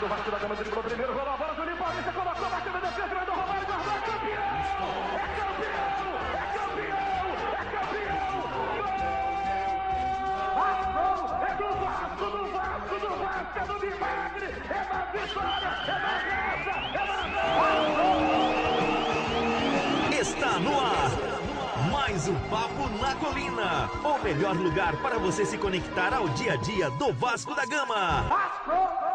do Vasco da Gama, driblou primeiro, rolou a bola, Juninho Paulista, colocou, bateu na defesa, vai do Romário, guardou, é campeão! É campeão! É campeão! É campeão! Gol! É do Vasco, do Vasco, do Vasco, é do milagre, é da vitória, é da graça, é da Está no ar. Mais um Papo na Colina. O melhor lugar para você se conectar ao dia a dia do Vasco da Gama. Fala,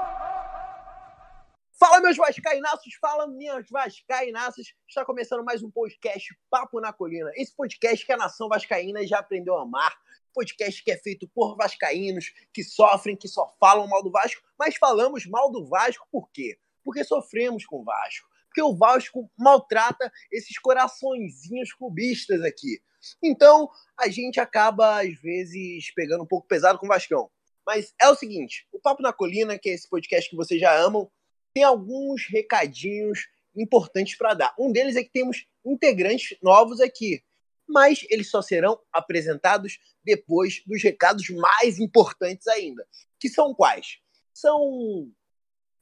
meus vascaínaços, fala, minhas vascaínaças. Está começando mais um podcast Papo na Colina. Esse podcast que a nação vascaína já aprendeu a amar. Podcast que é feito por vascaínos que sofrem, que só falam mal do Vasco, mas falamos mal do Vasco por quê? Porque sofremos com o Vasco. Porque o Vasco maltrata esses coraçõezinhos clubistas aqui. Então, a gente acaba, às vezes, pegando um pouco pesado com o Vascão. Mas é o seguinte: o Papo na Colina, que é esse podcast que vocês já amam, tem alguns recadinhos importantes para dar. Um deles é que temos integrantes novos aqui, mas eles só serão apresentados depois dos recados mais importantes ainda. Que são quais? São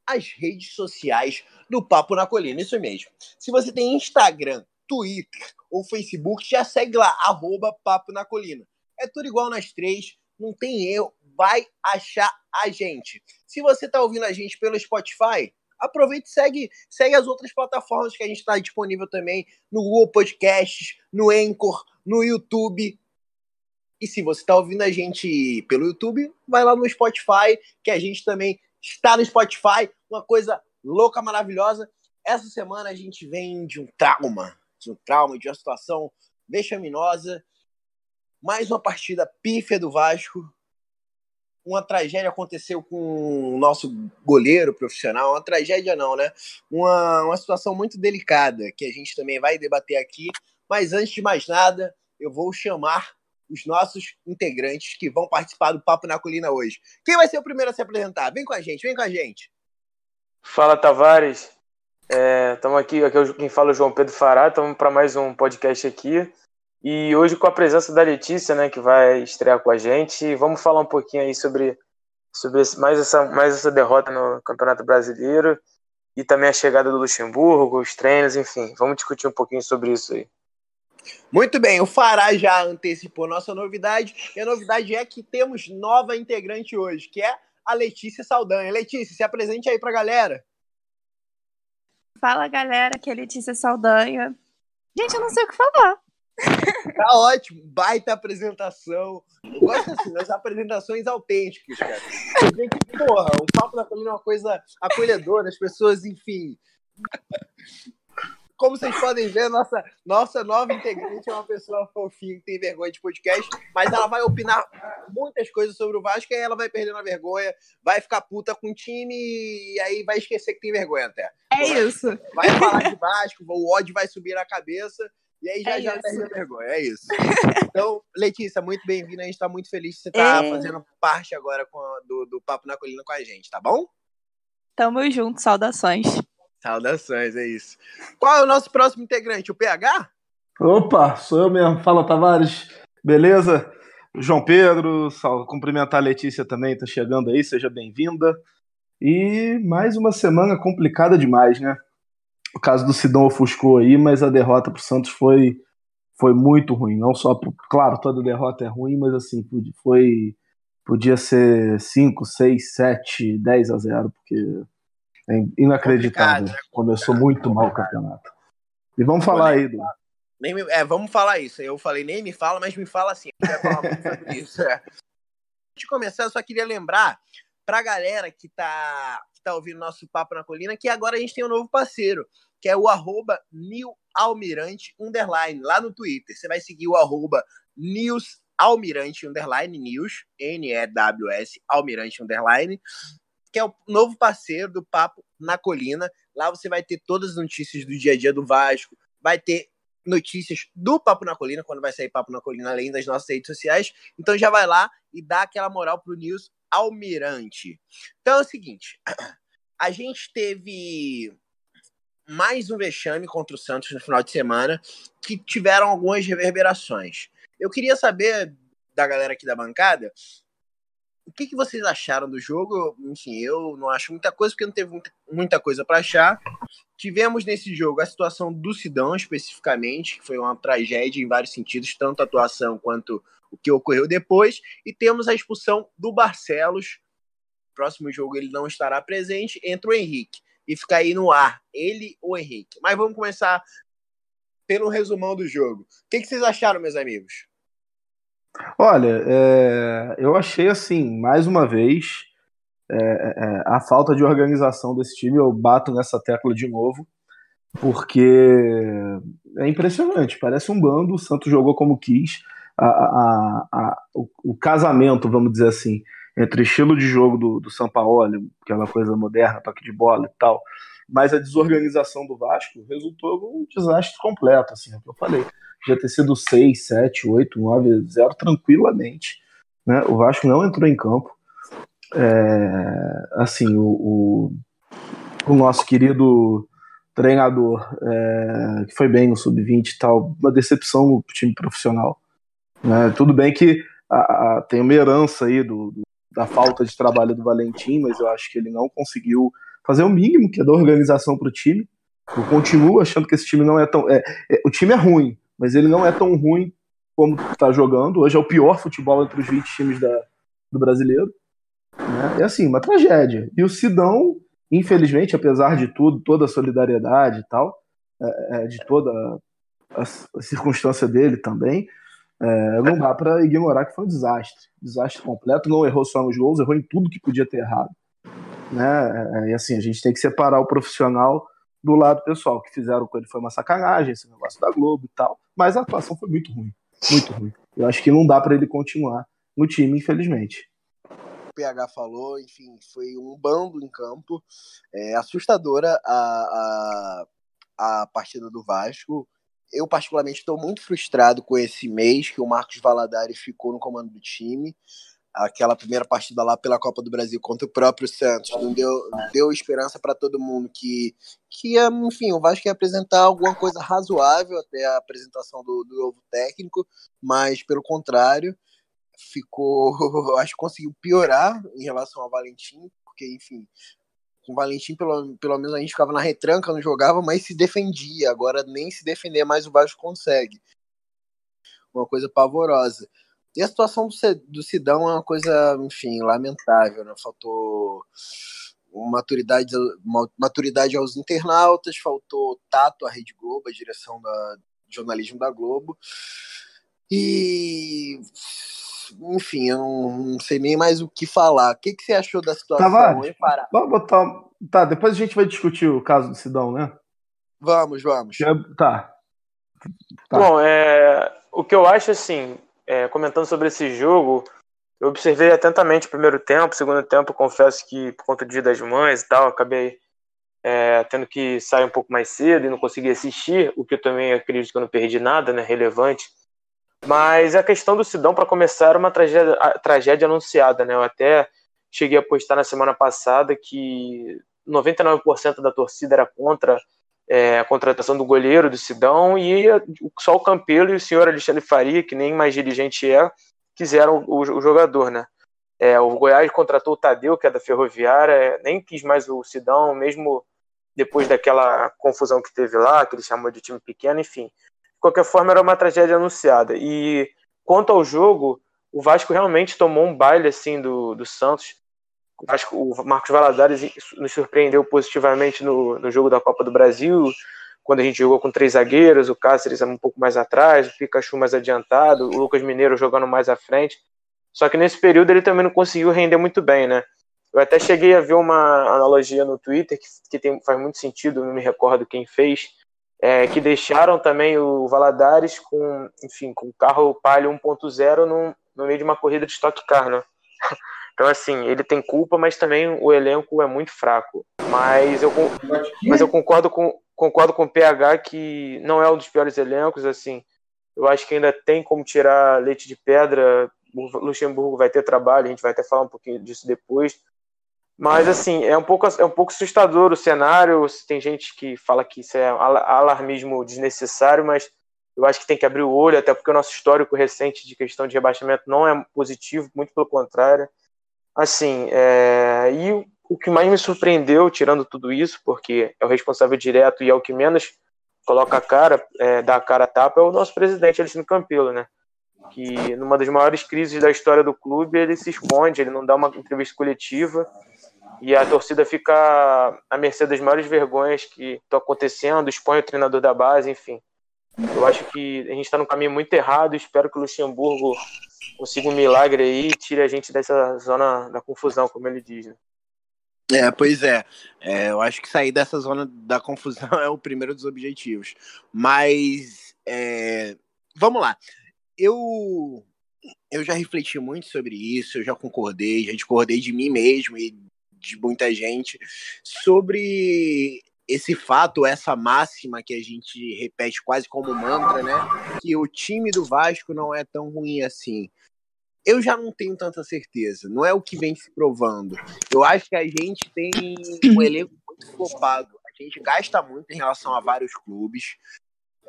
as redes sociais do Papo na Colina, isso mesmo. Se você tem Instagram, Twitter ou Facebook, já segue lá, arroba Papo na Colina. É tudo igual nas três, não tem erro, vai achar a gente. Se você está ouvindo a gente pelo Spotify, aproveite e segue, segue as outras plataformas que a gente está disponível também, no Google Podcasts, no Anchor, no YouTube. E se você está ouvindo a gente pelo YouTube, vai lá no Spotify, que a gente também está no Spotify, uma coisa louca, maravilhosa. Essa semana a gente vem de um trauma, de um trauma, de uma situação vexaminosa. Mais uma partida pífia do Vasco. Uma tragédia aconteceu com o nosso goleiro profissional. Uma tragédia não, né? Uma, uma situação muito delicada que a gente também vai debater aqui. Mas antes de mais nada, eu vou chamar os nossos integrantes que vão participar do Papo na Colina hoje. Quem vai ser o primeiro a se apresentar? Vem com a gente, vem com a gente. Fala Tavares, estamos é, aqui, aqui é quem fala é o João Pedro Fará, estamos para mais um podcast aqui e hoje com a presença da Letícia, né, que vai estrear com a gente, vamos falar um pouquinho aí sobre, sobre mais, essa, mais essa derrota no Campeonato Brasileiro e também a chegada do Luxemburgo, os treinos, enfim, vamos discutir um pouquinho sobre isso aí. Muito bem, o Fará já antecipou nossa novidade, e a novidade é que temos nova integrante hoje, que é a Letícia Saldanha. Letícia, se apresente aí pra galera. Fala galera, aqui é a Letícia Saldanha. Gente, eu não sei o que falar. Tá ótimo, baita apresentação. Eu gosto assim, das apresentações autênticas, cara. Que, porra, o papo da colina é uma coisa acolhedora, as pessoas, enfim como vocês podem ver, nossa, nossa nova integrante é uma pessoa fofinha que tem vergonha de podcast, mas ela vai opinar muitas coisas sobre o Vasco e aí ela vai perdendo a vergonha, vai ficar puta com o time e aí vai esquecer que tem vergonha até. É isso. Vai falar de Vasco, o ódio vai subir na cabeça. E aí já é já perde a vergonha, é isso. Então, Letícia, muito bem-vinda. A gente está muito feliz que você está é. fazendo parte agora a, do, do Papo na Colina com a gente, tá bom? Tamo junto, saudações. Saudações, é isso. Qual é o nosso próximo integrante? O PH? Opa, sou eu mesmo. Fala, Tavares. Beleza? João Pedro, sal, cumprimentar a Letícia também, tá chegando aí, seja bem-vinda. E mais uma semana complicada demais, né? O caso do Sidão ofuscou aí, mas a derrota pro Santos foi, foi muito ruim. Não só, pro, claro, toda derrota é ruim, mas assim, foi. Podia ser 5, 6, 7, 10 a 0, porque é inacreditável. Né? Começou muito mal o campeonato. E vamos falar aí, do. Nem me, é, vamos falar isso. Eu falei, nem me fala, mas me fala assim. É. Antes de começar, eu só queria lembrar pra galera que tá, que tá ouvindo nosso Papo na Colina que agora a gente tem um novo parceiro, que é o arroba Almirante Underline, lá no Twitter. Você vai seguir o arroba News Almirante Underline, News, N-E-W-S, Almirante Underline que é o novo parceiro do Papo na Colina. Lá você vai ter todas as notícias do dia a dia do Vasco, vai ter notícias do Papo na Colina, quando vai sair Papo na Colina, além das nossas redes sociais. Então já vai lá e dá aquela moral pro News Almirante. Então é o seguinte, a gente teve mais um vexame contra o Santos no final de semana, que tiveram algumas reverberações. Eu queria saber da galera aqui da bancada o que, que vocês acharam do jogo? Enfim, eu não acho muita coisa, porque não teve muita, coisa para achar. Tivemos nesse jogo a situação do Sidão, especificamente, que foi uma tragédia em vários sentidos, tanto a atuação quanto o que ocorreu depois. E temos a expulsão do Barcelos. Próximo jogo ele não estará presente. Entra o Henrique. E fica aí no ar, ele ou Henrique. Mas vamos começar pelo resumão do jogo. O que, que vocês acharam, meus amigos? Olha, é, eu achei assim, mais uma vez, é, é, a falta de organização desse time. Eu bato nessa tecla de novo, porque é impressionante. Parece um bando. O Santos jogou como quis. A, a, a, o, o, casamento, vamos dizer assim, entre o estilo de jogo do, do São Paulo, aquela coisa moderna, toque de bola e tal, mas a desorganização do Vasco resultou num desastre completo, assim, é o que eu falei. Já ter sido 6, 7, 8, 9, 0 tranquilamente. Né? O Vasco não entrou em campo. É, assim, o, o, o, nosso querido treinador, é, que foi bem no sub-20 e tal, uma decepção no time profissional. Né? Tudo bem que a, a, tem uma herança aí do, do, da falta de trabalho do Valentim, mas eu acho que ele não conseguiu fazer o mínimo, que é dar organização para o time. Eu continuo achando que esse time não é tão. É, é, o time é ruim, mas ele não é tão ruim como está jogando. Hoje é o pior futebol entre os 20 times da, do brasileiro. Né? É assim, uma tragédia. E o Sidão, infelizmente, apesar de tudo, toda a solidariedade e tal, é, é de toda a, a, circunstância dele também, é, não dá para ignorar que foi um desastre. Desastre completo. Não errou só nos gols, errou em tudo que podia ter errado. Né? É, e assim, a gente tem que separar o profissional do lado pessoal. O que fizeram com ele foi uma sacanagem, esse negócio da Globo e tal. Mas a atuação foi muito ruim. Muito ruim. Eu acho que não dá para ele continuar no time, infelizmente. O PH falou, enfim, foi um bando em campo. É assustadora a, a, a partida do Vasco. Eu, particularmente, estou muito frustrado com esse mês que o Marcos Valadares ficou no comando do time. Aquela primeira partida lá pela Copa do Brasil contra o próprio Santos não deu, deu esperança para todo mundo que, que enfim, o Vasco ia apresentar alguma coisa razoável até a apresentação do, do novo técnico, mas pelo contrário, ficou, acho que conseguiu piorar em relação ao Valentim, porque, enfim, com o Valentim, pelo, pelo menos a gente ficava na retranca, não jogava, mas se defendia. Agora nem se defender mais o Vasco consegue. Uma coisa pavorosa. E a situação do, do Sidão é uma coisa, enfim, lamentável, né? Faltou maturidade, maturidade aos internautas, faltou tato à Rede Globo, a direção da jornalismo da Globo. E enfim, eu não, não, sei nem mais o que falar. O que, que você achou da situação, tá, hein, Pará? Vamos botar. Tá, depois a gente vai discutir o caso do Sidão, né? Vamos, vamos. Tá. tá. Bom, é, o que eu acho assim, é, comentando sobre esse jogo, eu observei atentamente o primeiro tempo, o segundo tempo, confesso que por conta do dia das mães e tal, acabei é, tendo que sair um pouco mais cedo e não consegui assistir, o que eu também acredito que eu não perdi nada, né, relevante. Mas a questão do Sidão, para começar, era uma tragédia, tragédia anunciada, né? Eu até cheguei a postar na semana passada que 99% da torcida era contra é, a contratação do goleiro do Sidão e só o Campelo e o senhor Alexandre Faria, que nem mais dirigente é, quiseram o, o jogador, né? É, o Goiás contratou o Tadeu, que é da Ferroviária, é, nem quis mais o Sidão, mesmo depois daquela confusão que teve lá, que ele chamou de time pequeno, enfim. De qualquer forma, era uma tragédia anunciada. E quanto ao jogo, o Vasco realmente tomou um baile assim do, do Santos acho que o Marcos Valadares nos surpreendeu positivamente no, no jogo da Copa do Brasil, quando a gente jogou com três zagueiros, o Cáceres um pouco mais atrás, o Pikachu mais adiantado, o Lucas Mineiro jogando mais à frente. Só que nesse período ele também não conseguiu render muito bem, né? Eu até cheguei a ver uma analogia no Twitter que, que tem, faz muito sentido, não me recordo quem fez, é, que deixaram também o Valadares com, enfim, com o carro Palio 1.0 no, no meio de uma corrida de Stock Car, né? Então, assim, ele tem culpa, mas também o elenco é muito fraco. Mas eu, mas eu concordo, com, concordo com o PH que não é um dos piores elencos, assim. Eu acho que ainda tem como tirar leite de pedra. O Luxemburgo vai ter trabalho, a gente vai até falar um pouquinho disso depois. Mas, assim, é um pouco, é um pouco assustador o cenário. Tem gente que fala que isso é alarmismo desnecessário, mas eu acho que tem que abrir o olho, até porque o nosso histórico recente de questão de rebaixamento não é positivo, muito pelo contrário. Assim, é... e o, que mais me surpreendeu, tirando tudo isso, porque é o responsável direto e é o que menos coloca a cara, é, dá a cara a tapa, é o nosso presidente, Alexandre Campelo, né? Que numa das maiores crises da história do clube, ele se esconde, ele não dá uma entrevista coletiva e a torcida fica à mercê das maiores vergonhas que estão acontecendo, expõe o treinador da base, enfim. Eu acho que a gente está no caminho muito errado. Espero que o Luxemburgo consiga um milagre aí e tire a gente dessa zona da confusão, como ele diz. Né? É, pois é. é. Eu acho que sair dessa zona da confusão é o primeiro dos objetivos. Mas é, vamos lá. Eu eu já refleti muito sobre isso, eu já concordei, já discordei de mim mesmo e de muita gente sobre esse fato, essa máxima que a gente repete quase como mantra, né? Que o time do Vasco não é tão ruim assim. Eu já não tenho tanta certeza. Não é o que vem se provando. Eu acho que a gente tem um elenco muito flopado. A gente gasta muito em relação a vários clubes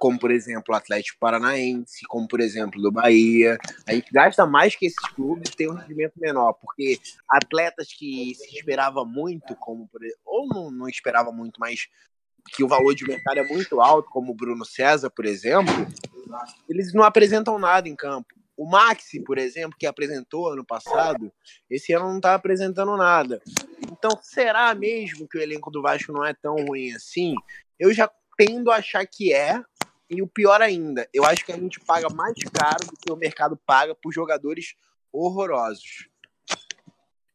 como por exemplo o Atlético Paranaense, como por exemplo do Bahia. A gente gasta mais que esses clubes tem um rendimento menor, porque atletas que se esperava muito, como por, ou não, não esperava muito, mas que o valor de mercado é muito alto, como o Bruno César, por exemplo, eles não apresentam nada em campo. O Maxi, por exemplo, que apresentou ano passado, esse ano não está apresentando nada. Então, será mesmo que o elenco do Vasco não é tão ruim assim? Eu já tendo a achar que é, e o pior ainda, eu acho que a gente paga mais caro do que o mercado paga por jogadores horrorosos.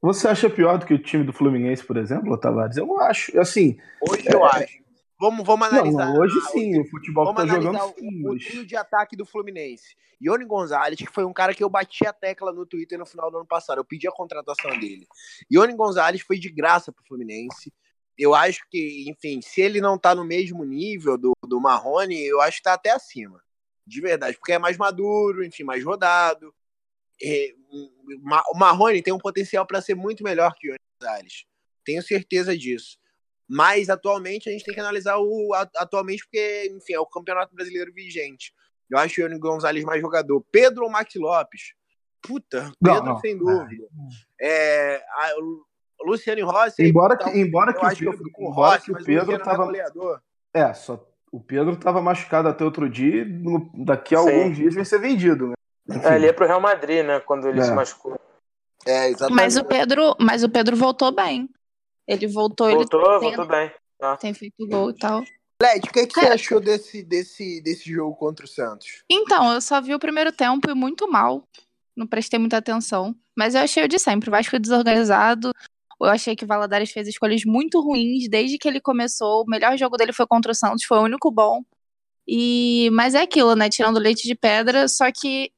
Você acha pior do que o time do Fluminense, por exemplo, Tavares? Eu não acho. Assim, hoje é... eu acho. Vamos, vamos analisar. Não, hoje sim, o futebol vamos que tá jogando. O, o trio de ataque do Fluminense. Ione Gonzalez, que foi um cara que eu bati a tecla no Twitter no final do ano passado. Eu pedi a contratação dele. Ione Gonzalez foi de graça pro Fluminense eu acho que, enfim, se ele não tá no mesmo nível do, do Marrone, eu acho que tá até acima. De verdade, porque é mais maduro, enfim, mais rodado. E, o Marrone tem um potencial para ser muito melhor que o Gonzalez. Tenho certeza disso. Mas atualmente a gente tem que analisar o atualmente, porque, enfim, é o campeonato brasileiro vigente. Eu acho o Ione Gonzalez mais jogador. Pedro ou Max Lopes? Puta, Pedro não, não. sem dúvida. É, a, Luciano Rossi. Embora que, embora que o Pedro, que embora Rossi, que o Pedro tava, é, só o Pedro estava machucado até outro dia, no, daqui a Sim. alguns dias vai ser vendido, né? É, ele é pro Real Madrid, né, quando ele é. se machucou. É, exatamente. Mas o Pedro, mas o Pedro voltou bem. Ele voltou, voltou, ele voltou bem. Ah. Tem feito gol e tal. Led, o que, é que você achou desse, desse, desse jogo contra o Santos? Então, eu só vi o primeiro tempo e muito mal. Não prestei muita atenção. Mas eu achei o de sempre. O Vasco desorganizado. Eu achei que o Valadares fez escolhas muito ruins desde que ele começou. O melhor jogo dele foi contra o Santos, foi o único bom. E mas é aquilo, né? Tirando leite de pedra, só que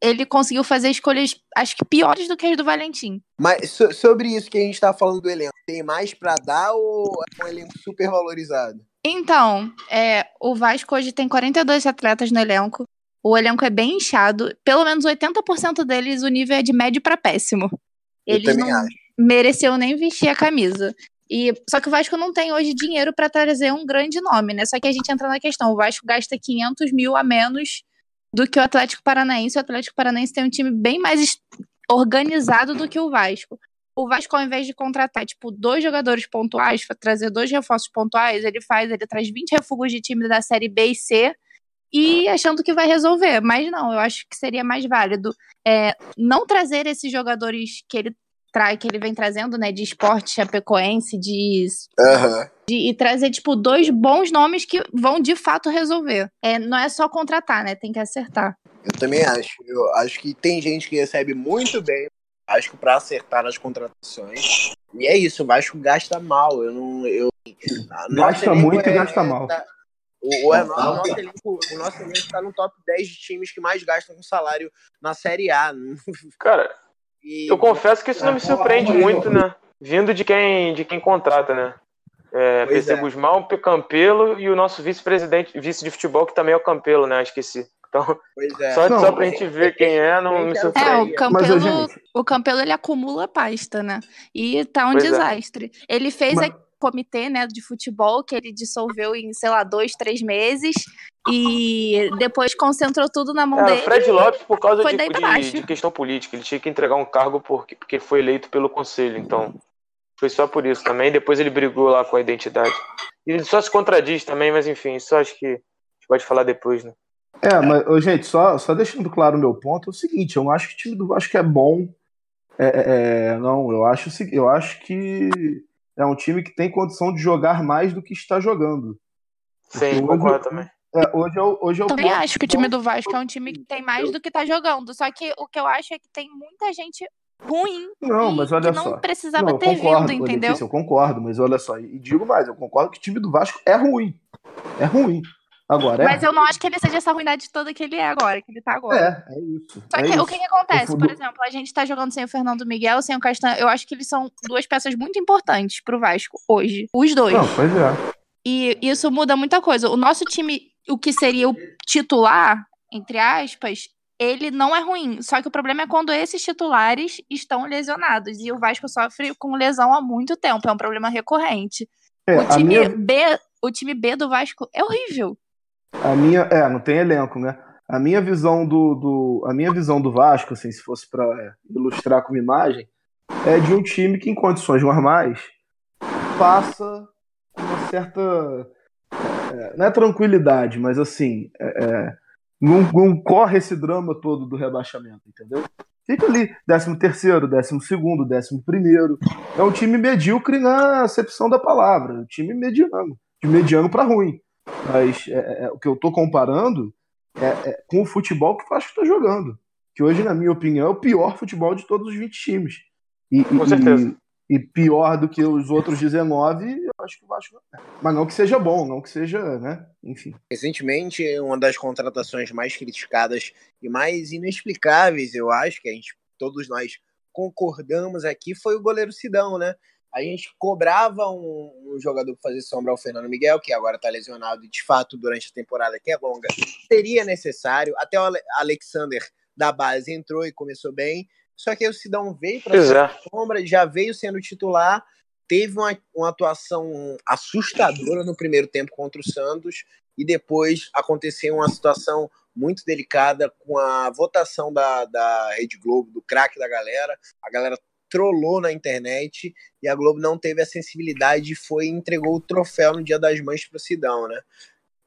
ele conseguiu fazer escolhas, acho que piores do que as do Valentim. Mas so, sobre isso que a gente tá falando do elenco, tem mais para dar ou é um elenco super valorizado? Então, é, o Vasco hoje tem 42 atletas no elenco. O elenco é bem inchado. Pelo menos 80% deles o nível é de médio para péssimo. Eles Eu também não, acho mereceu nem vestir a camisa. E só que o Vasco não tem hoje dinheiro para trazer um grande nome, né? Só que a gente entra na questão, o Vasco gasta 500 mil a menos do que o Atlético Paranaense. O Atlético Paranaense tem um time bem mais organizado do que o Vasco. O Vasco, ao invés de contratar, tipo, dois jogadores pontuais, trazer dois reforços pontuais, ele faz, ele traz 20 refugos de time da Série B e C e achando que vai resolver. Mas não, eu acho que seria mais válido é, não trazer esses jogadores que ele que ele vem trazendo, né, de esporte chapecoense, de, uhum. de, e trazer, tipo, dois bons nomes que vão de fato resolver. É, não é só contratar, né? Tem que acertar. Eu também acho. Eu acho que tem gente que recebe muito bem, acho que para acertar as contratações. E é isso, o Vasco gasta mal. Eu não. Eu, gasta muito é, e gasta mal. Tá, o, o, o, nosso elenco, o nosso elenco está no top 10 de times que mais gastam com salário na Série A. Cara, e... Eu confesso que isso não me surpreende muito, né? Vindo de quem, de quem contrata, né? É, PC é. Guzmão, Campelo e o nosso vice-presidente, vice de futebol, que também é o Campelo, né? Esqueci. Então, é. só, não, só pra gente ver quem é, não me surpreende. É, o Campelo, Mas, o Campelo ele acumula pasta, né? E tá um pois é. desastre. É. Ele fez Mas... a comitê né, de futebol que ele dissolveu em, sei lá, dois, três meses. E depois concentrou tudo na mão Era dele. o Fred Lopes por causa foi de, de- de questão política. Ele tinha que entregar um cargo porque, porque foi eleito pelo conselho. Então, foi só por isso também. Depois ele brigou lá com a identidade. E ele só se contradiz também, mas enfim, isso acho que a gente pode falar depois, né? É, mas, gente, só, só deixando claro o meu ponto, é o seguinte, eu acho que o time do Vasco é bom. É, é, é, não, eu acho, eu acho que é um time que tem condição de jogar mais do que está jogando. Sim, hoje- concordo também. É, hoje é o, hoje é o Também acho que o time do Vasco é um time que tem mais do que tá jogando. Só que o que eu acho é que tem muita gente ruim Não, mas olha que não só. precisava Não, eu ter concordo, vindo, entendeu? Letícia, eu concordo, mas olha só, e digo mais, eu concordo que o time do Vasco é ruim. É ruim. Agora, é. Mas eu não acho que ele seja essa ruindade toda que ele é agora, que ele tá agora. É, é isso. Só é que isso. o que, que acontece? Por exemplo, a gente tá jogando sem o Fernando Miguel, sem o Castanho. Eu acho que eles são duas peças muito importantes pro Vasco hoje. Os dois. Não, pois é. E isso muda muita coisa. O nosso time, o que seria o titular, entre aspas, ele não é ruim. Só que o problema é quando esses titulares estão lesionados. E o Vasco sofre com lesão há muito tempo. É um problema recorrente. É, o, time minha, B, o time B do Vasco é horrível. a minha, é, não tem elenco, né? A minha visão do, do a minha visão do Vasco, assim, se fosse para ilustrar com uma imagem, é de um time que em condições normais passa uma certa é, não é tranquilidade, mas assim, é, é, não, não corre esse drama todo do rebaixamento, entendeu? Fica ali, 13 terceiro, 12 segundo, 11 primeiro. É um time medíocre na acepção da palavra. Um time mediano. De mediano para ruim. Mas é, é, o que eu tô comparando é, com o futebol que o Vasco tá jogando. Que hoje, na minha opinião, é o pior futebol de todos os 20 times. E, e- Com certeza. E, pior do que os outros 19, eu acho que o Vasco é. Mas não que seja bom, não que seja, né? Enfim. Recentemente, uma das contratações mais criticadas e mais inexplicáveis, eu acho, que a gente, todos nós concordamos aqui, foi o goleiro Sidão, né? A gente cobrava um, um jogador para fazer sombra ao Fernando Miguel, que agora está lesionado e, de fato, durante a temporada que é longa, seria necessário. Até o Ale- Alexander da base entrou e começou bem. Só que aí o Sidão veio para é. sombra, já veio sendo titular, teve uma, uma atuação assustadora no primeiro tempo contra o Santos e depois aconteceu uma situação muito delicada com a votação da, da Rede Globo, do craque da galera. A galera trollou na internet e a Globo não teve a sensibilidade e foi e entregou o troféu no Dia das Mães pro Sidão, né?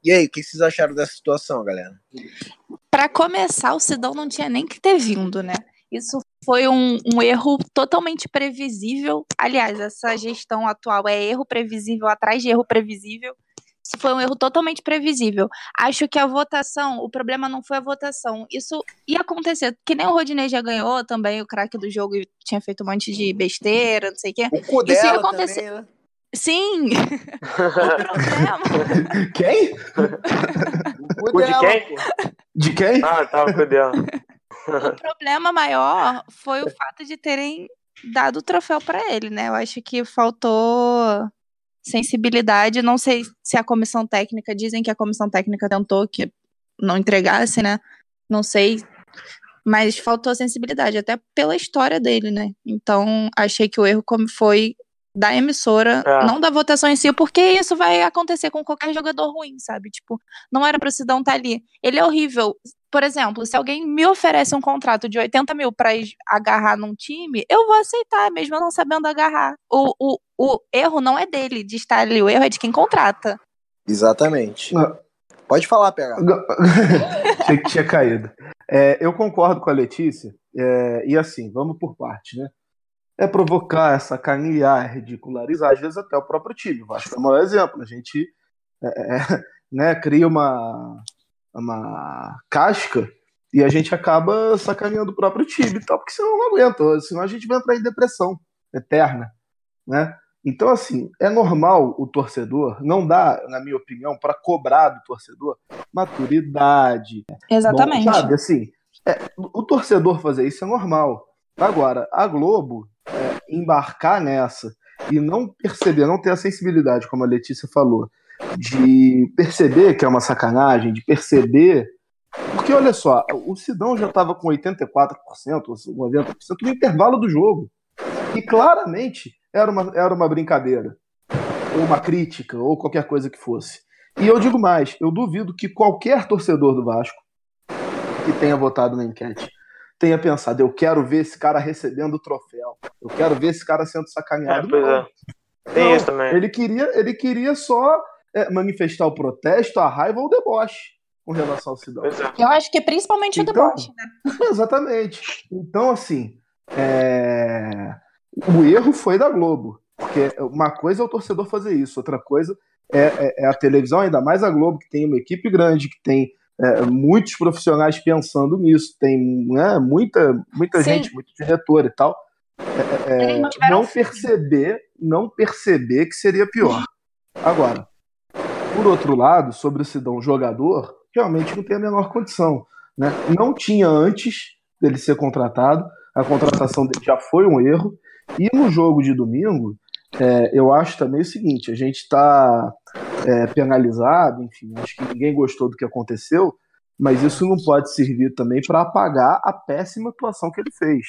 E aí, o que vocês acharam dessa situação, galera? Pra começar, o Sidão não tinha nem que ter vindo, né? Isso foi um, um erro totalmente previsível. Aliás, essa gestão atual é erro previsível atrás de erro previsível. Isso foi um erro totalmente previsível. Acho que a votação, o problema não foi a votação. Isso ia acontecer. Que nem o Rodinei já ganhou também, o craque do jogo e tinha feito um monte de besteira, não sei o quê. O cu Isso ia acontecer. também, né? Sim! o problema. Quem? O cu Cu de quem? De quem? Ah, tava com o dela. O problema maior foi o fato de terem dado o troféu pra ele, né? Eu acho que faltou sensibilidade. Não sei se a comissão técnica, dizem que a comissão técnica tentou que não entregasse, né? Não sei. Mas faltou sensibilidade, até pela história dele, né? Então, achei que o erro como foi da emissora, É. não da votação em si, porque isso vai acontecer com qualquer jogador ruim, sabe? Tipo, não era pro Sidão estar ali. Ele é horrível. Por exemplo, se alguém me oferece um contrato de 80 mil pra es- agarrar num time, eu vou aceitar, mesmo eu não sabendo agarrar. O, o, o erro não é dele de estar ali, o erro é de quem contrata. Exatamente. Não. Pode falar, PH. Achei que tinha caído. É, eu concordo com a Letícia, é, e assim, vamos por parte, né? É provocar, é sacanear, é ridicularizar, às vezes até o próprio time. O Vasco é o maior exemplo. A gente é, é, né, cria uma, uma casca e a gente acaba sacaneando o próprio time e tal, porque senão não aguenta, senão a gente vai entrar em depressão eterna, né? Então, assim, é normal o torcedor, não dá, na minha opinião, para cobrar do torcedor maturidade, Exatamente. Bom, sabe, assim, é, o torcedor fazer isso é normal. Agora, a Globo é, embarcar nessa e não perceber, não ter a sensibilidade, como a Letícia falou, de perceber que é uma sacanagem, de perceber. Porque olha só, o Sidão já estava com 84%, 90% no intervalo do jogo. E claramente era uma, era uma brincadeira, ou uma crítica, ou qualquer coisa que fosse. E eu digo mais, eu duvido que qualquer torcedor do Vasco que tenha votado na enquete tenha pensado, eu quero ver esse cara recebendo o troféu, eu quero ver esse cara sendo sacaneado. É, pois é. Tem isso também. Ele queria, ele queria só é, manifestar o protesto, a raiva ou o deboche com relação ao Sidão. É. Eu acho que principalmente Então, o deboche, né? Exatamente. Então, assim, é, o erro foi da Globo. Porque uma coisa é o torcedor fazer isso, outra coisa é, é- é a televisão, ainda mais a Globo, que tem uma equipe grande, que tem é, muitos profissionais pensando nisso, tem né, muita, muita Sim. gente, muito diretor e tal. É, é, não perceber, não perceber que seria pior. Agora, por outro lado, sobre o Sidão jogador, realmente não tem a menor condição. Né? Não tinha antes dele ser contratado, a contratação dele já foi um erro. E no jogo de domingo, é, eu acho também o seguinte: a gente está penalizado, enfim, acho que ninguém gostou do que aconteceu, mas isso não pode servir também para apagar a péssima atuação que ele fez.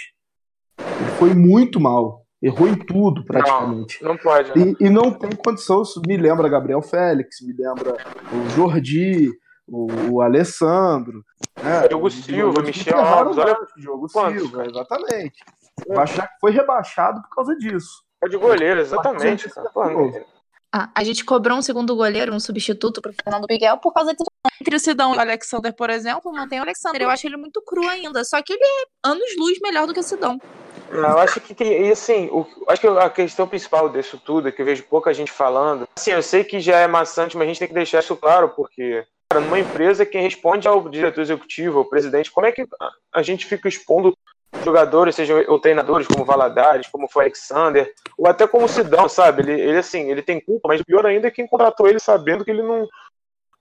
Ele foi muito mal, errou em tudo praticamente. Não pode, né? E, e não tem condição, isso me lembra Gabriel Félix, me lembra o Jordi, o, o Alessandro. Né? Diogo Silva, Michel ferraram Alves, olha Diogo quantos, Silva, exatamente. O já foi rebaixado por causa disso. É de goleiro, exatamente. Pô, Ah, a gente cobrou um segundo goleiro, um substituto pro Fernando Miguel por causa disso. Entre o Sidão e o Alexander, por exemplo, mantém o Alexander. Eu acho ele muito cru ainda. Só que ele é anos-luz melhor do que o Sidão. Eu acho que tem. E assim, o, acho que a questão principal disso tudo é que eu vejo pouca gente falando. Assim, eu sei que já é maçante, mas a gente tem que deixar isso claro, porque, cara, numa empresa, quem responde ao diretor executivo, ao presidente, como é que a, gente fica expondo jogadores, sejam ou treinadores, como Valadares, como foi Alexander, ou até como Sidão, sabe? Ele, ele, assim, ele tem culpa, mas pior ainda é quem contratou ele sabendo que ele não.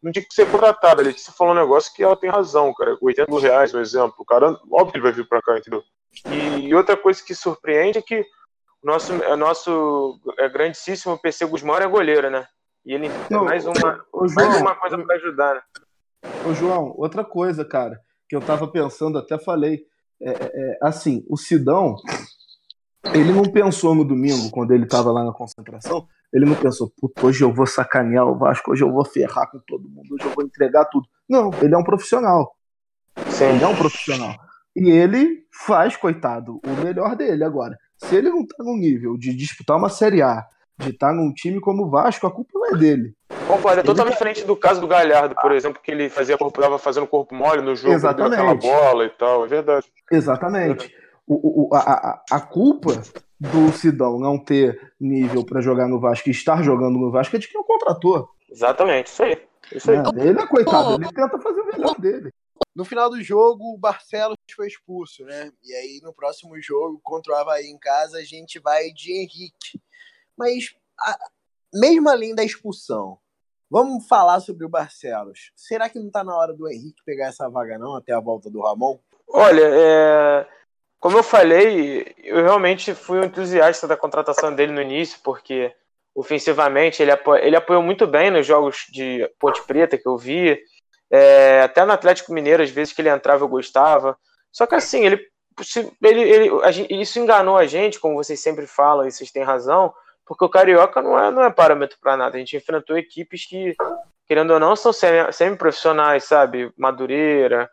Não tinha que ser contratado. Ele se falou um negócio que ela tem razão, cara. 80 mil reais, por exemplo. O cara, óbvio que ele vai vir pra cá, entendeu? E outra coisa que surpreende é que o nosso, o nosso é, grandíssimo PC Guzmão é goleiro, né? E ele é Não, mais uma, Ô, mais João, uma coisa pra ajudar, né? Ô, João, outra coisa, cara, que eu tava pensando, até falei, é, é, assim, o Sidão, ele não pensou no domingo, quando ele tava lá na concentração, ele não pensou, puta, hoje eu vou sacanear o Vasco, hoje eu vou ferrar com todo mundo, hoje eu vou entregar tudo. Não, ele é um profissional. Sim. Ele é um profissional. E ele faz, coitado, o melhor dele agora. Se ele não tá no nível de disputar uma Série A, de estar num time como o Vasco, a culpa não é dele. Concordo, é totalmente diferente do caso do Galhardo, por exemplo, que ele fazia corpo, tava fazendo corpo mole no jogo, deu aquela Exatamente. bola e tal, é verdade. Exatamente. O, o- a, a- a culpa do Sidão não ter nível para jogar no Vasco e estar jogando no Vasco é de quem o contratou. Exatamente, isso aí. Isso aí. né? Ele é coitado, ele tenta fazer o melhor dele. No final do jogo, o Barcelos foi expulso, né? E aí, no próximo jogo, contra o Havaí em casa, a gente vai de Henrique. Mas, a- mesmo além da expulsão, vamos falar sobre o Barcelos. Será que não tá na hora do Henrique pegar essa vaga, não, até a volta do Ramon? Olha, é, como eu falei, eu realmente fui um entusiasta da contratação dele no início, porque ofensivamente ele, apo- ele apoiou muito bem nos jogos de Ponte Preta que eu vi. É, até no Atlético Mineiro, às vezes que ele entrava, eu gostava. Só que assim, ele, ele, ele- gente- isso enganou a gente, como vocês sempre falam, e vocês têm razão, porque o Carioca não é, não é parâmetro para nada. A gente enfrentou equipes que, querendo ou não, são semi- semi-profissionais, sabe? Madureira,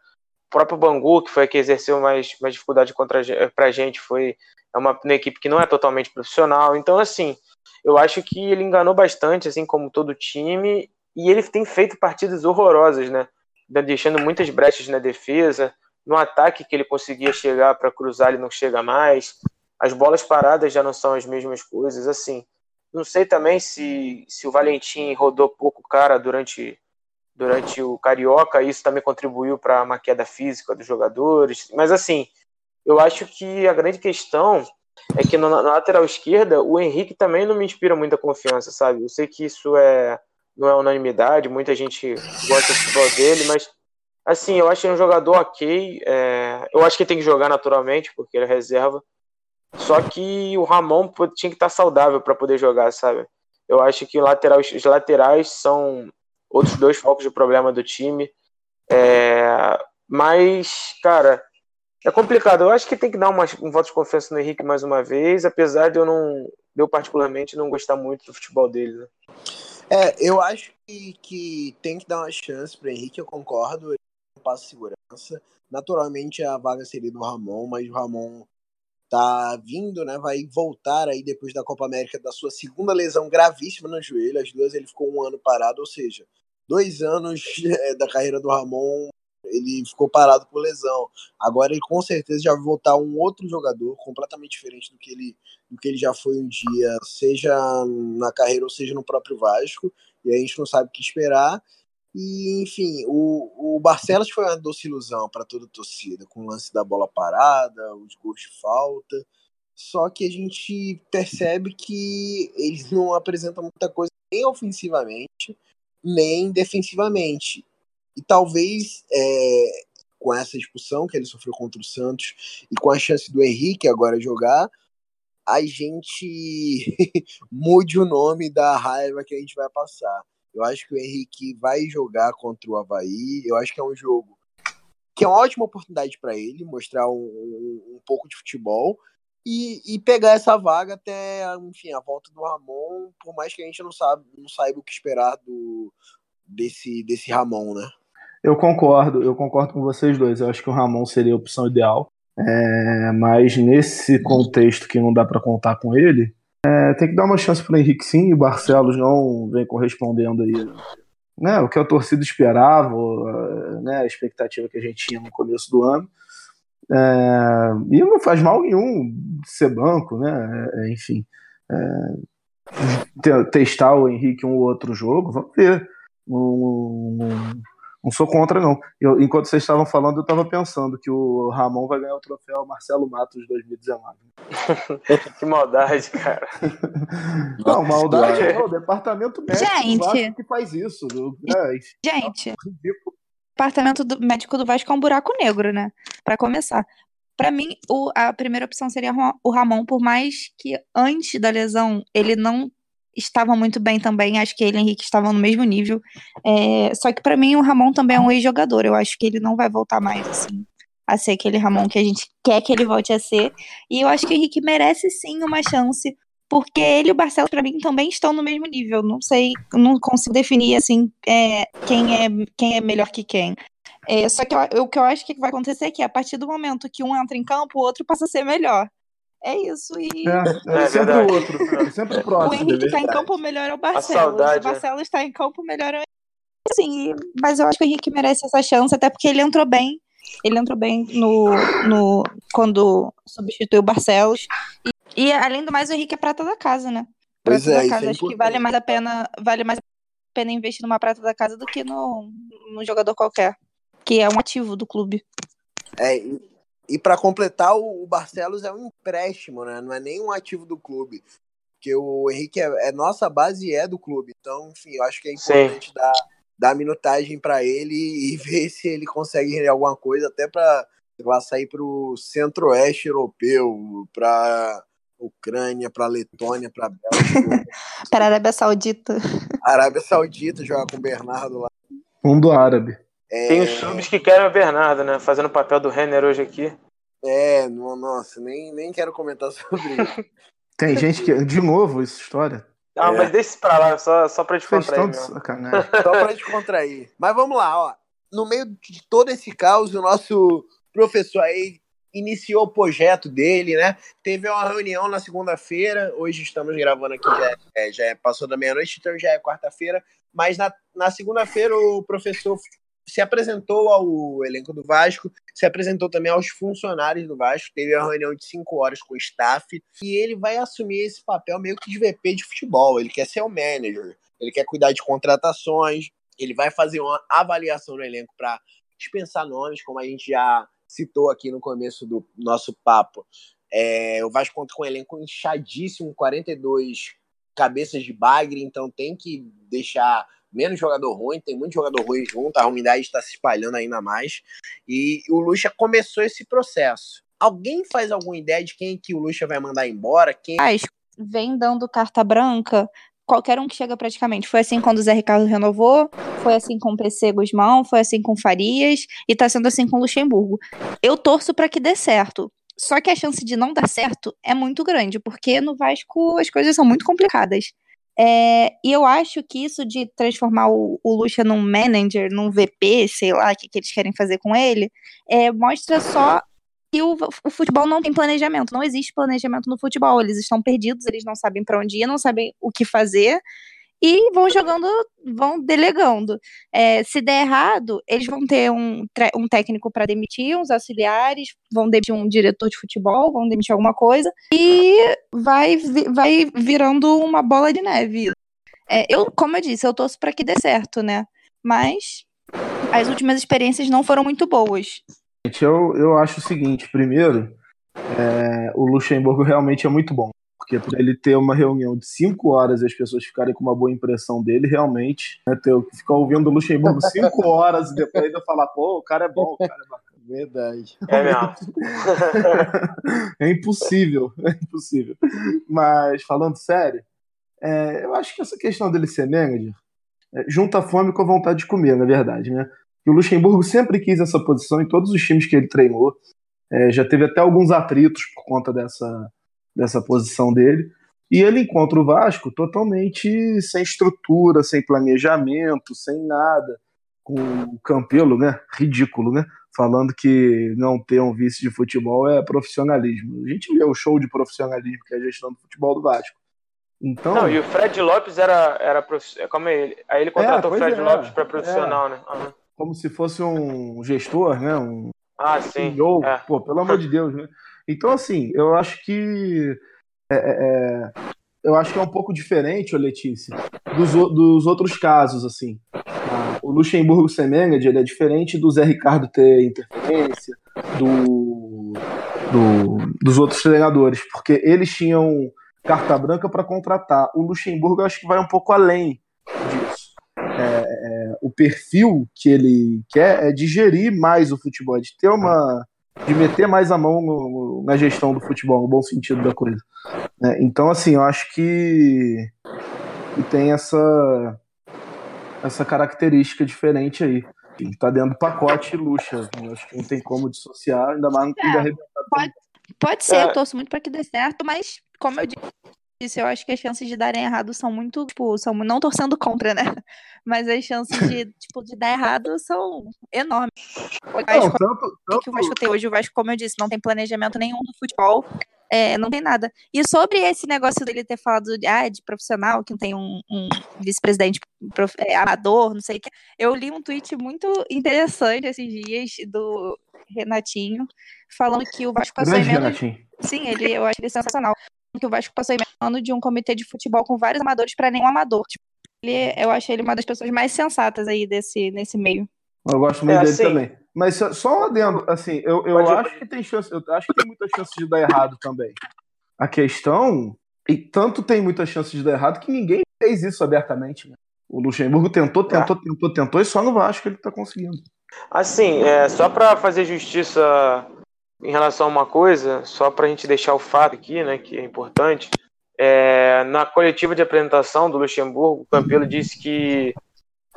próprio Bangu, que foi a que exerceu mais, mais dificuldade contra a gen- pra gente, foi é uma, uma equipe que não é totalmente profissional. Então, assim, eu acho que ele enganou bastante, assim como todo time, e ele tem feito partidas horrorosas, né? Deixando muitas brechas na defesa. No ataque que ele conseguia chegar para cruzar, ele não chega mais. As bolas paradas já não são as mesmas coisas, assim. Não sei também se, se o Valentim rodou pouco cara durante, durante o Carioca, isso também contribuiu para uma queda física dos jogadores. Mas, assim, eu acho que a grande questão é que na lateral esquerda, o Henrique também não me inspira muita confiança, sabe? Eu sei que isso é não é unanimidade, muita gente gosta do futebol dele, mas assim, eu acho ele um jogador ok. é, eu acho que tem que jogar naturalmente, porque ele é reserva. Só que o Ramon tinha que estar saudável para poder jogar, sabe? Eu acho que os laterais são outros dois focos de problema do time. É, mas, cara, é complicado. Eu acho que tem que dar uma, um voto de confiança no Henrique mais uma vez, apesar de eu não, eu particularmente não gostar muito do futebol dele. Né? É, eu acho que, que tem que dar uma chance para Henrique, eu concordo. Ele não passa segurança. Naturalmente a vaga seria do Ramon, mas o Ramon tá vindo, né? Vai voltar aí depois da Copa América da sua segunda lesão gravíssima no joelho. As duas ele ficou um ano parado, ou seja, dois anos é, da carreira do Ramon ele ficou parado por lesão. Agora ele com certeza já vai voltar um outro jogador completamente diferente do que ele do que ele já foi um dia, seja na carreira ou seja no próprio Vasco. E a gente não sabe o que esperar. E, enfim, o, o Barcelos foi uma doce ilusão para toda a torcida, com o lance da bola parada, os gols de falta. Só que a gente percebe que eles não apresentam muita coisa nem ofensivamente, nem defensivamente. E talvez é, com essa expulsão que ele sofreu contra o Santos e com a chance do Henrique agora jogar, a gente mude o nome da raiva que a gente vai passar. Eu acho que o Henrique vai jogar contra o Havaí. Eu acho que é um jogo que é uma ótima oportunidade para ele mostrar um, um, um, pouco de futebol e, e, pegar essa vaga até, enfim, a volta do Ramon, por mais que a gente não, sabe, não saiba o que esperar do, desse, desse Ramon, né? Eu concordo, eu concordo com vocês dois. Eu acho que o Ramon seria a opção ideal. É, mas nesse contexto que não dá para contar com ele, é, tem que dar uma chance para o Henrique sim, o Barcelos não vem correspondendo aí. Né, o que a torcida esperava, né, a expectativa que a gente tinha no começo do ano. É, e não faz mal nenhum ser banco, né? É, enfim, é, testar o Henrique um ou outro jogo, vamos ver. Um, não sou contra, não. Eu, enquanto vocês estavam falando, eu estava pensando que o Ramon vai ganhar o troféu Marcelo Matos 2019. que maldade, cara. não, maldade é o departamento médico Gente, que faz isso. É, gente, o departamento do médico do Vasco é um buraco negro, né? Para começar. Para mim, o, a primeira opção seria o Ramon, por mais que antes da lesão ele não estava muito bem também. Acho que ele e Henrique estavam no mesmo nível. É, só que para mim o Ramon também é um ex-jogador. Eu acho que ele não vai voltar mais assim a ser aquele Ramon que a gente quer que ele volte a ser. E eu acho que o Henrique merece sim uma chance, porque ele e o Barcelos para mim também estão no mesmo nível. Não sei, não consigo definir assim é, quem é quem é melhor que quem. É, só que eu, o que eu acho que vai acontecer é que a partir do momento que um entra em campo, o outro passa a ser melhor. É isso. E... É, é, é sempre o outro, é sempre o próximo. O Henrique está em campo, melhor é o Barcelos. Saudade, o Barcelos está em campo, melhor é Sim, mas eu acho que o Henrique merece essa chance, até porque ele entrou bem. Ele entrou bem no, no quando substituiu o Barcelos. E, e, além do mais, o Henrique é prata da casa, né? Prata pois da é, casa. Acho que vale mais a pena, vale mais a pena investir numa prata da casa do que no, num jogador qualquer, que é um ativo do clube. É, e para completar, o Barcelos é um empréstimo, né? Não é nem um ativo do clube. Porque o Henrique é, é nossa base e é do clube. Então, enfim, eu acho que é importante dar, dar minutagem para ele e ver se ele consegue render alguma coisa, até para lá sair para o centro-oeste europeu, para Ucrânia, para Letônia, para Bélgica. para Arábia Saudita. Arábia Saudita, jogar com o Bernardo lá. Mundo árabe. É... Tem os subs que querem o Bernardo, né? Fazendo o papel do Renner hoje aqui. É, nossa, nem, nem quero comentar sobre isso. Tem gente que. De novo, essa história. Ah, é. mas deixa isso pra lá, só, só pra te contrair. só pra te contrair. Mas vamos lá, ó. No meio de todo esse caos, o nosso professor aí iniciou o projeto dele, né? Teve uma reunião na segunda-feira. Hoje estamos gravando aqui, já, é, já é, passou da meia-noite, então já é quarta-feira. Mas na, na segunda-feira o professor se apresentou ao elenco do Vasco, se apresentou também aos funcionários do Vasco, teve uma reunião de cinco horas com o staff, e ele vai assumir esse papel meio que de VP de futebol. Ele quer ser o manager, ele quer cuidar de contratações, ele vai fazer uma avaliação no elenco para dispensar nomes, como a gente já citou aqui no começo do nosso papo. É, o Vasco conta com um elenco inchadíssimo, 42 cabeças de bagre, então tem que deixar menos jogador ruim, tem muito jogador ruim junto, a umidade está se espalhando ainda mais. E o Lucha começou esse processo. Alguém faz alguma ideia de quem que o Lucha vai mandar embora? Quem vem dando carta branca qualquer um que chega praticamente. Foi assim quando o Zé Ricardo renovou, foi assim com o PC Guzmão, foi assim com Farias e tá sendo assim com o Luxemburgo. Eu torço para que dê certo. Só que a chance de não dar certo é muito grande, porque no Vasco as coisas são muito complicadas. É, e eu acho que isso de transformar o, o Lucha num manager, num VP, sei lá, o que, que eles querem fazer com ele, é, mostra só que o, o, futebol não tem planejamento. Não existe planejamento no futebol. Eles estão perdidos, eles não sabem para onde ir, não sabem o que fazer e vão jogando, vão delegando. É, se der errado, eles vão ter um, um técnico para demitir, uns auxiliares, vão demitir um diretor de futebol, vão demitir alguma coisa, e vai, vai virando uma bola de neve. É, eu, como eu disse, eu torço para que dê certo, né? Mas as últimas experiências não foram muito boas. Eu, eu acho o seguinte: primeiro, é, o Luxemburgo realmente é muito bom. Porque para ele ter uma reunião de cinco horas e as pessoas ficarem com uma boa impressão dele, realmente, né, ter que ficar ouvindo o Luxemburgo cinco horas e depois ainda falar, pô, o cara é bom, o cara é bacana. Verdade. É mesmo. é impossível, é impossível. Mas, falando sério, é, eu acho que essa questão dele ser manager é, junta a fome com a vontade de comer, na verdade, né? E o Luxemburgo sempre quis essa posição em todos os times que ele treinou. É, já teve até alguns atritos por conta dessa, dessa posição dele. E ele encontra o Vasco totalmente sem estrutura, sem planejamento, sem nada. Com o Campelo, né? Ridículo, né? Falando que não ter um vice de futebol é profissionalismo. A gente vê o show de profissionalismo que é a gestão do futebol do Vasco. Então... Não, e o Fred Lopes era, era profissional. Como é ele? Aí ele contratou é, o Fred é, Lopes para profissional, é. né? Uhum. Como se fosse um gestor, né? Um ah, sim. CEO. É. Pô, pelo amor de Deus, né? Então, assim, eu acho que. É, é, é, eu acho que é um pouco diferente, Letícia, dos, dos outros casos, assim. Ah, o Luxemburgo Semenad, ele é diferente do Zé Ricardo ter interferência, do, do, dos outros treinadores, porque eles tinham carta branca para contratar. O Luxemburgo, eu acho que vai um pouco além o perfil que ele quer é digerir mais o futebol, de ter uma de meter mais a mão no, na gestão do futebol, no bom sentido da coisa. É, então, assim, eu acho que, que tem essa, essa característica diferente aí. Tá dentro do pacote luxa. Eu acho que não tem como dissociar, ainda mais no é, pode, pode ser, é. eu torço muito para que dê certo, mas como eu disse, eu acho que as chances de darem errado são muito, tipo, são não torcendo contra, né? Mas as chances de, tipo, de dar errado são enormes. O Vasco, não, tanto, tanto... que o Vasco tem hoje, o Vasco, como eu disse, não tem planejamento nenhum do futebol. É, não tem nada. E sobre esse negócio dele ter falado de, ah, de profissional, que não tem um, um vice-presidente é, amador, não sei o que, eu li um tweet muito interessante esses dias do Renatinho, falando que o Vasco passou Grande menos... Renatinho. Sim, ele, eu acho ele sensacional. Que o Vasco passou emendando de um comitê de futebol com vários amadores para nenhum amador. Tipo, ele, eu achei ele uma das pessoas mais sensatas aí desse, nesse meio. Eu gosto muito é, dele assim, também. Mas só um adendo, assim, eu, eu acho que tem chance, eu acho que tem muita chance de dar errado também. A questão, e tanto tem muita chance de dar errado que ninguém fez isso abertamente. Né? O Luxemburgo tentou, tentou, tentou, tentou, e só no Vasco ele tá conseguindo. Assim, é, só para fazer justiça em relação a uma coisa, só para a gente deixar o fato aqui, né, que é importante, é, na coletiva de apresentação do Luxemburgo, o Campelo disse que,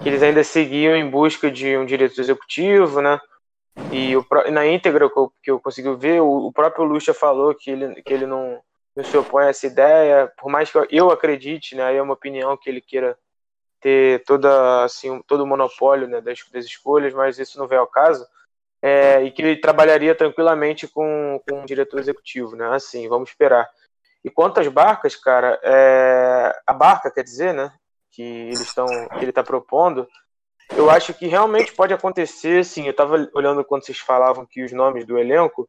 que, eles ainda seguiam em busca de um diretor executivo, né? E o, na íntegra que eu, que eu consegui ver, o, o, próprio Luxa falou que ele, que ele não, não se opõe a essa ideia, por mais que eu acredite, né? Aí é uma opinião que ele queira ter toda assim todo o monopólio né, das, das escolhas, mas isso não vem ao caso. É, e que ele trabalharia tranquilamente com, com um diretor executivo, né? Assim, vamos esperar. E quanto às barcas, cara, é... a barca, quer dizer, né? Que eles estão, ele está propondo, eu acho que realmente pode acontecer, sim. Eu estava olhando quando vocês falavam que os nomes do elenco,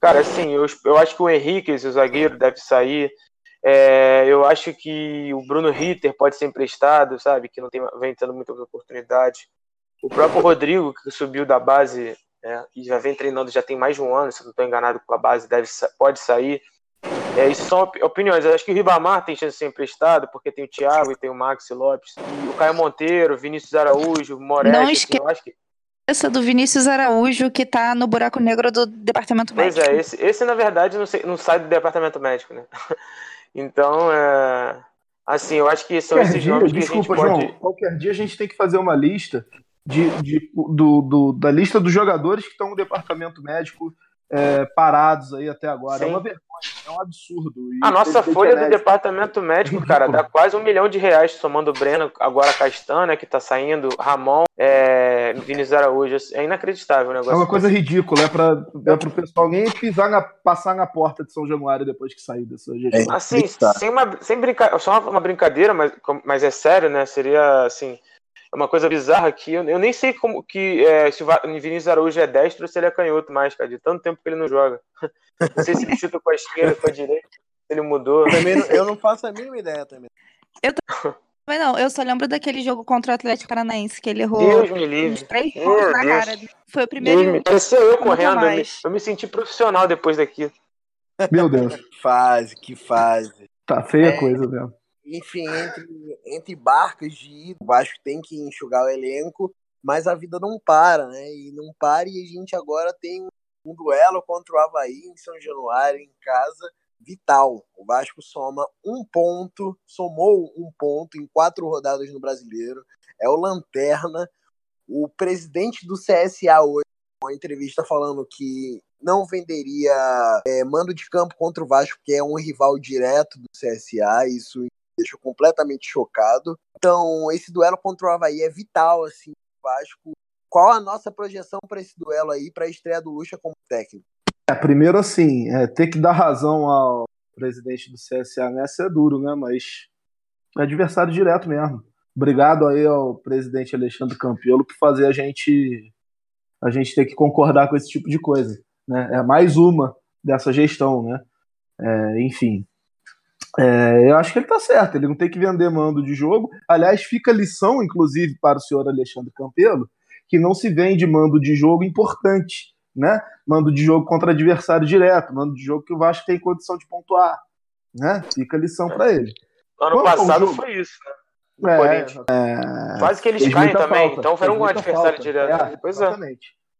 cara, assim, eu, eu acho que o Henrique, o zagueiro, deve sair. É, eu acho que o Bruno Ritter pode ser emprestado, sabe? Que não tem, vem tendo muitas oportunidades. O próprio Rodrigo, que subiu da base né, e já vem treinando já tem mais de um ano, se não estou enganado com a base, deve, pode sair. É, isso são opiniões. Eu acho que o Ribamar tem chance de ser emprestado, porque tem o Thiago e tem o Max Lopes. E o Caio Monteiro, Vinícius Araújo, Moretti. Não esqueça assim, que... essa do Vinícius Araújo, que tá no buraco negro do departamento médico. Pois é, esse, esse na verdade não, sei, não sai do departamento médico, né? então, é... assim, eu acho que são qualquer esses dia, nomes que desculpa, a gente João, qualquer dia a gente tem que fazer uma lista de, de do, do, da lista dos jogadores que estão no departamento médico é, parados aí até agora. É Sim. É uma vergonha. É um absurdo. E A nossa folha do elétrico- departamento médico, cara, dá quase um milhão de reais somando o Breno, agora a Castanha, que tá saindo, Ramon, é, Vinícius Araújo. É inacreditável o É negócio. uma coisa ridícula, é para é pro pessoal nem pisar na, passar na porta de São Januário depois que sair dessa gestão. Assim, sem, uma, sem brincar, só uma, brincadeira, mas, mas é sério, né? Seria assim. É uma coisa bizarra aqui. Eu, eu nem sei como que é, se o Vinícius Araújo é destro ou se ele é canhoto mais, cara, de tanto tempo que ele não joga. Não sei se ele chuta com a esquerda, com a direita, se ele mudou. Também não- eu não faço a mínima ideia também. Mas não, eu só lembro daquele jogo contra o Atlético Paranaense, que ele errou Deus me uns livre. três Meu pontos na Deus. cara. Foi o Deus primeiro. me... Parecia eu correndo. Eu me, eu me senti profissional depois daqui. Meu Deus, Que fase, que fase. tá feia É. a coisa mesmo. Enfim, entre, entre barcas de ida, o Vasco tem que enxugar o elenco, mas a vida não para, né? E não para, e a gente agora tem um, duelo contra o Havaí em São Januário, em casa, vital. O Vasco soma um ponto, somou um ponto em quatro rodadas no Brasileiro. É o Lanterna. O presidente do CSA hoje, uma entrevista falando que não venderia é, mando de campo contra o Vasco, que é um rival direto do CSA. Isso deixou completamente chocado. Então, esse duelo contra o Havaí é vital, assim, Vasco. Qual a nossa projeção para esse duelo aí, para a estreia do Lucha como técnico? É, primeiro, assim, é, ter que dar razão ao presidente do CSA nessa é duro, né? Mas é adversário direto mesmo. Obrigado aí ao presidente Alexandre Campelo por fazer a gente a gente ter que concordar com esse tipo de coisa, né? É mais uma dessa gestão, né? É, enfim, É, eu acho que ele tá certo. Ele não tem que vender mando de jogo. Aliás, fica lição, inclusive, para o senhor Alexandre Campelo, que não se vende mando de jogo importante, né? Mando de jogo contra adversário direto, mando de jogo que o Vasco tem condição de pontuar, né? Fica lição para ele. Ano passado foi isso, né? É, Corinthians. Quase que eles caem também. falta, Então foi fez um adversário falta. direto. É, pois é.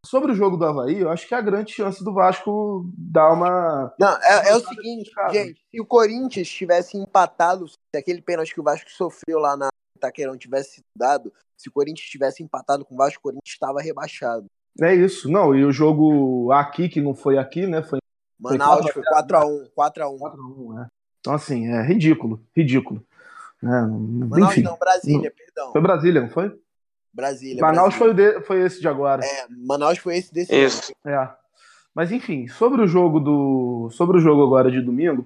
Sobre o jogo do Havaí, eu acho que é a grande chance do Vasco dar uma. Não, é, é o seguinte, gente, se o Corinthians tivesse empatado, se aquele pênalti que o Vasco sofreu lá na Itaquerão tivesse dado, se o Corinthians tivesse empatado com o Vasco, o Corinthians estava rebaixado. É isso. Não, e o jogo aqui, que não foi aqui, né? Foi Manaus foi 4x1, 4x1. 4x1, né? Então, assim, é ridículo. Ridículo. É, Manaus enfim. não, Brasília, perdão. Foi Brasília, não foi? Brasília. Manaus foi, Brasília. o de- foi esse de agora. É, Manaus foi esse desse Isso. ano. É. Mas enfim, sobre o jogo do. Sobre o jogo agora de domingo,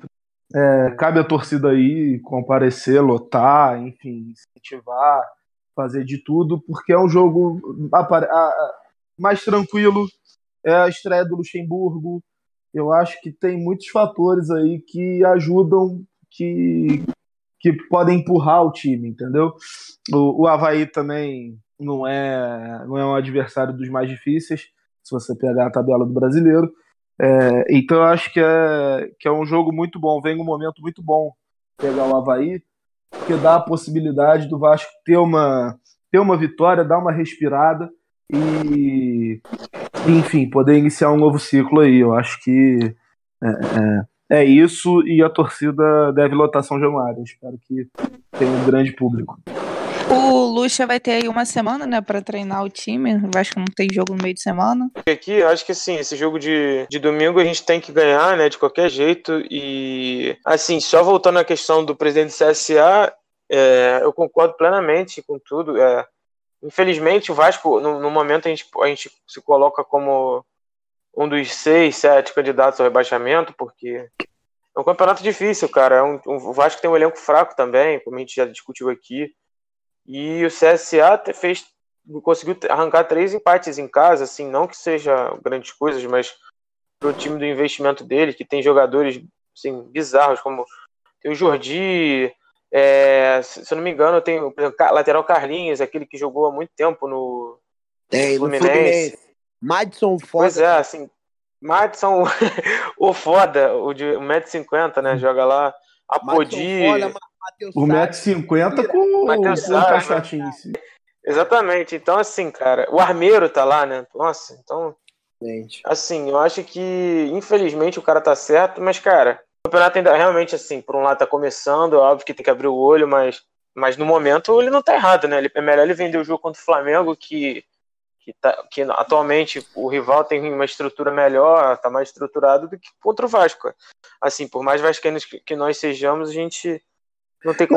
é, cabe a torcida aí comparecer, lotar, enfim, incentivar, fazer de tudo, porque é um jogo mais tranquilo. É a estreia do Luxemburgo. Eu acho que tem muitos fatores aí que ajudam, que, que podem empurrar o time, entendeu? O, o Havaí também não é, não é um adversário dos mais difíceis se você pegar a tabela do brasileiro. É, então eu acho que é, que é um jogo muito bom, vem um momento muito bom pegar o Havaí, porque dá a possibilidade do Vasco ter uma, ter uma vitória, dar uma respirada e, enfim, poder iniciar um novo ciclo aí. Eu acho que é, é, é isso e a torcida deve lotar São Januário. Eu espero que tenha um grande público. O Lucha vai ter aí uma semana, né, pra treinar o time. O Vasco não tem jogo no meio de semana. Aqui, eu acho que assim, esse jogo de, de domingo a gente tem que ganhar, né, de qualquer jeito. E, assim, só voltando à questão do presidente do CSA, é, eu concordo plenamente com tudo. É, infelizmente, o Vasco, no, no momento, a gente, a gente se coloca como um dos seis, sete candidatos ao rebaixamento, porque é um campeonato difícil, cara. É um, um- o Vasco tem um elenco fraco também, como a gente já discutiu aqui. E o CSA fez conseguiu arrancar três empates em casa, assim, não que seja grandes coisas, mas pro time do investimento dele, que tem jogadores assim, bizarros, como tem o Jordi, é, se eu não me engano, tem o lateral Carlinhos, aquele que jogou há muito tempo no. Tem, no Fluminense. Fluminense. Madison foda. Pois é, assim, Madison, o foda, o de 1,50m, né? Joga lá. Apodi. Madison foda, Ma- Matheus O Salles. 1,50m com com o Salles, caixotinho em si. Exatamente. Então, assim, cara, o Armeiro tá lá, né? Nossa, então. Gente. Assim, eu acho que, infelizmente, o cara tá certo, mas, cara, o campeonato ainda realmente, assim, por um lado tá começando, é óbvio que tem que abrir o olho, mas, mas no momento ele não tá errado, né? Ele, é melhor ele vender o jogo contra o Flamengo, que, que, tá, que atualmente o rival tem uma estrutura melhor, está mais estruturado do que contra o Vasco. Assim, por mais vascaínos que nós sejamos, a gente não tem como